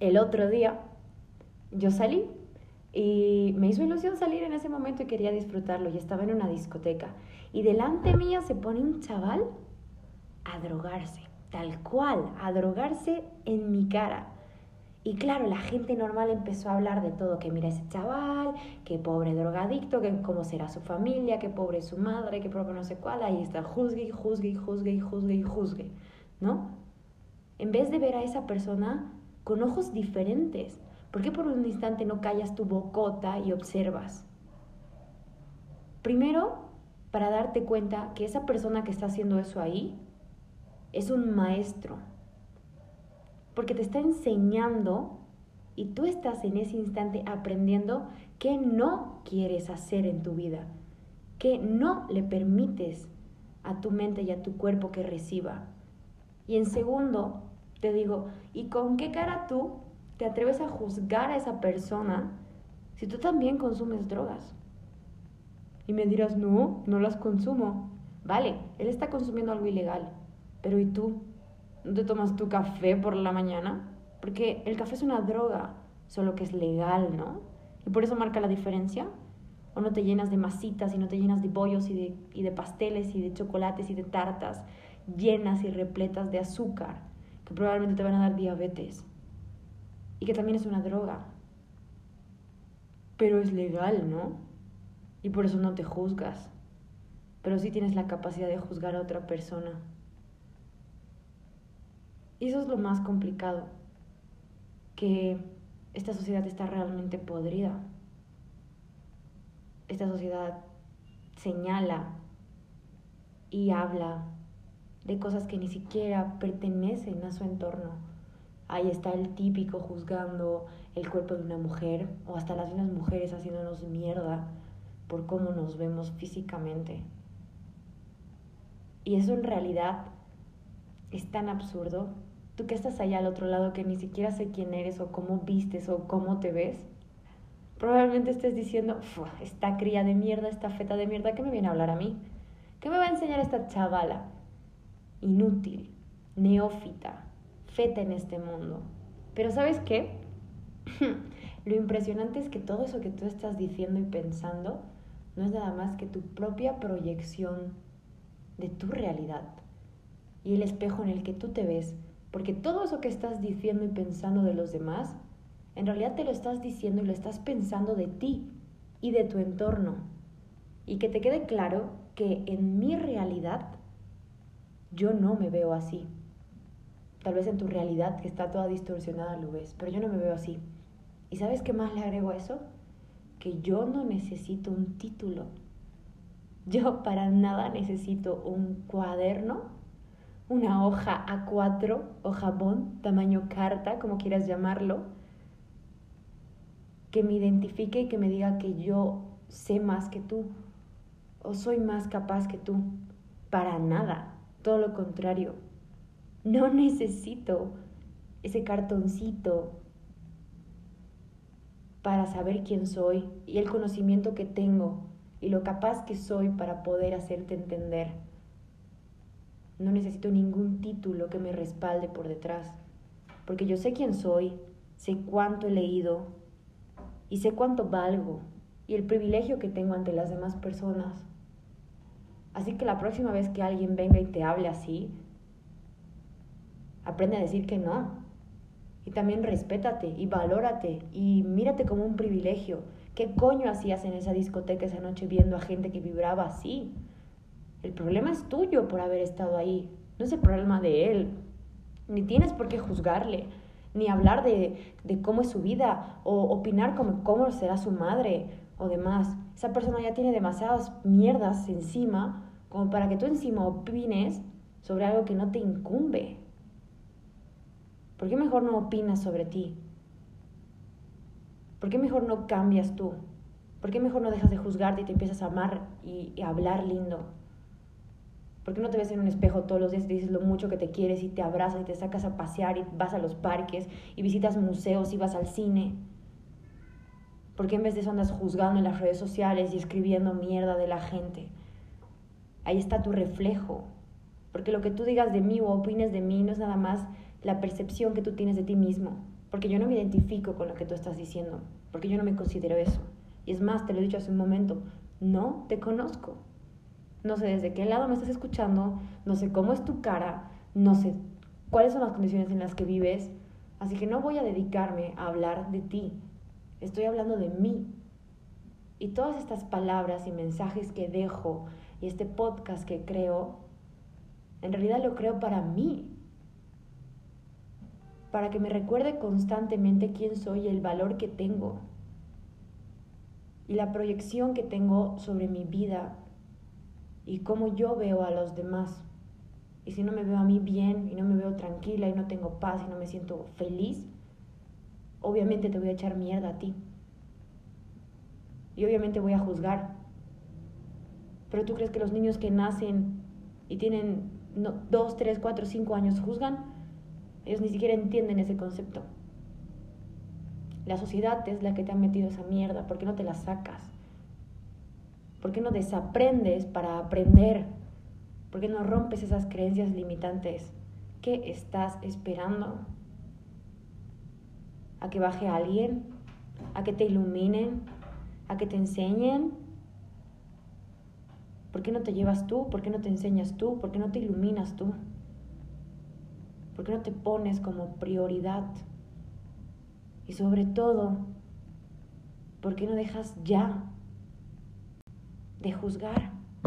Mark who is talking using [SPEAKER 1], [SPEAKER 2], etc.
[SPEAKER 1] el otro día yo salí y me hizo ilusión salir en ese momento y quería disfrutarlo. Y estaba en una discoteca. Y delante mía se pone un chaval a drogarse, tal cual, a drogarse en mi cara. Y claro, la gente normal empezó a hablar de todo, que mira ese chaval, que pobre drogadicto, que cómo será su familia, que pobre su madre, que pobre no sé cuál, ahí está, juzgue y juzgue y juzgue y juzgue y juzgue, ¿no? En vez de ver a esa persona con ojos diferentes, ¿por qué por un instante no callas tu bocota y observas? Primero, para darte cuenta que esa persona que está haciendo eso ahí es un maestro, porque te está enseñando y tú estás en ese instante aprendiendo qué no quieres hacer en tu vida, qué no le permites a tu mente y a tu cuerpo que reciba. Y en segundo, te digo, ¿y con qué cara tú te atreves a juzgar a esa persona si tú también consumes drogas? Y me dirás, no, no las consumo. Vale, él está consumiendo algo ilegal, pero ¿y tú? ¿No te tomas tu café por la mañana? Porque el café es una droga, solo que es legal, ¿no? Y por eso marca la diferencia. O no te llenas de masitas y no te llenas de bollos y de, y de pasteles y de chocolates y de tartas llenas y repletas de azúcar, que probablemente te van a dar diabetes. Y que también es una droga. Pero es legal, ¿no? Y por eso no te juzgas. Pero sí tienes la capacidad de juzgar a otra persona. Y eso es lo más complicado, que esta sociedad está realmente podrida. Esta sociedad señala y habla de cosas que ni siquiera pertenecen a su entorno. Ahí está el típico juzgando el cuerpo de una mujer o hasta las mismas mujeres haciéndonos mierda por cómo nos vemos físicamente. Y eso en realidad es tan absurdo tú que estás allá al otro lado que ni siquiera sé quién eres o cómo vistes o cómo te ves, probablemente estés diciendo, esta cría de mierda, esta feta de mierda, ¿qué me viene a hablar a mí? ¿Qué me va a enseñar esta chavala? Inútil, neófita, feta en este mundo. Pero ¿sabes qué? Lo impresionante es que todo eso que tú estás diciendo y pensando no es nada más que tu propia proyección de tu realidad y el espejo en el que tú te ves porque todo eso que estás diciendo y pensando de los demás, en realidad te lo estás diciendo y lo estás pensando de ti y de tu entorno. Y que te quede claro que en mi realidad yo no me veo así. Tal vez en tu realidad que está toda distorsionada lo ves, pero yo no me veo así. ¿Y sabes qué más le agrego a eso? Que yo no necesito un título. Yo para nada necesito un cuaderno una hoja A4 o jabón, tamaño carta, como quieras llamarlo, que me identifique y que me diga que yo sé más que tú o soy más capaz que tú. Para nada, todo lo contrario. No necesito ese cartoncito para saber quién soy y el conocimiento que tengo y lo capaz que soy para poder hacerte entender. No necesito ningún título que me respalde por detrás, porque yo sé quién soy, sé cuánto he leído y sé cuánto valgo y el privilegio que tengo ante las demás personas. Así que la próxima vez que alguien venga y te hable así, aprende a decir que no. Y también respétate y valórate y mírate como un privilegio. ¿Qué coño hacías en esa discoteca esa noche viendo a gente que vibraba así? El problema es tuyo por haber estado ahí, no es el problema de él. Ni tienes por qué juzgarle, ni hablar de, cómo es su vida, o opinar como cómo será su madre o demás. Esa persona ya tiene demasiadas mierdas encima como para que tú encima opines sobre algo que no te incumbe. ¿Por qué mejor no opinas sobre ti? ¿Por qué mejor no cambias tú? ¿Por qué mejor no dejas de juzgarte y te empiezas a amar y, a hablar lindo? ¿Por qué no te ves en un espejo todos los días y te dices lo mucho que te quieres y te abrazas y te sacas a pasear y vas a los parques y visitas museos y vas al cine? ¿Por qué en vez de eso andas juzgando en las redes sociales y escribiendo mierda de la gente? Ahí está tu reflejo. Porque lo que tú digas de mí o opines de mí no es nada más la percepción que tú tienes de ti mismo. porque yo no me identifico con lo que tú estás diciendo, porque yo no me considero eso. Y es más, te lo he dicho hace un momento, no te conozco. No sé desde qué lado me estás escuchando, no sé cómo es tu cara, no sé cuáles son las condiciones en las que vives, así que no voy a dedicarme a hablar de ti. Estoy hablando de mí. Y todas estas palabras y mensajes que dejo y este podcast que creo, en realidad lo creo para mí, para que me recuerde constantemente quién soy el valor que tengo y la proyección que tengo sobre mi vida y cómo yo veo a los demás. Y si no me veo a mí bien y no me veo tranquila y no tengo paz y no me siento feliz, obviamente te voy a echar mierda a ti. Y obviamente voy a juzgar. Pero tú crees que los niños que nacen y tienen dos, tres, cuatro, cinco años juzgan? Ellos ni siquiera entienden ese concepto. La sociedad es la que te ha metido esa mierda. ¿Por qué no te la sacas? ¿Por qué no desaprendes para aprender? ¿Por qué no rompes esas creencias limitantes? ¿Qué estás esperando? ¿A que baje alguien? ¿A que te iluminen? ¿A que te enseñen? ¿Por qué no te llevas tú? ¿Por qué no te enseñas tú? ¿Por qué no te iluminas tú? ¿Por qué no te pones como prioridad? Y sobre todo, ¿por qué no dejas ya de juzgar?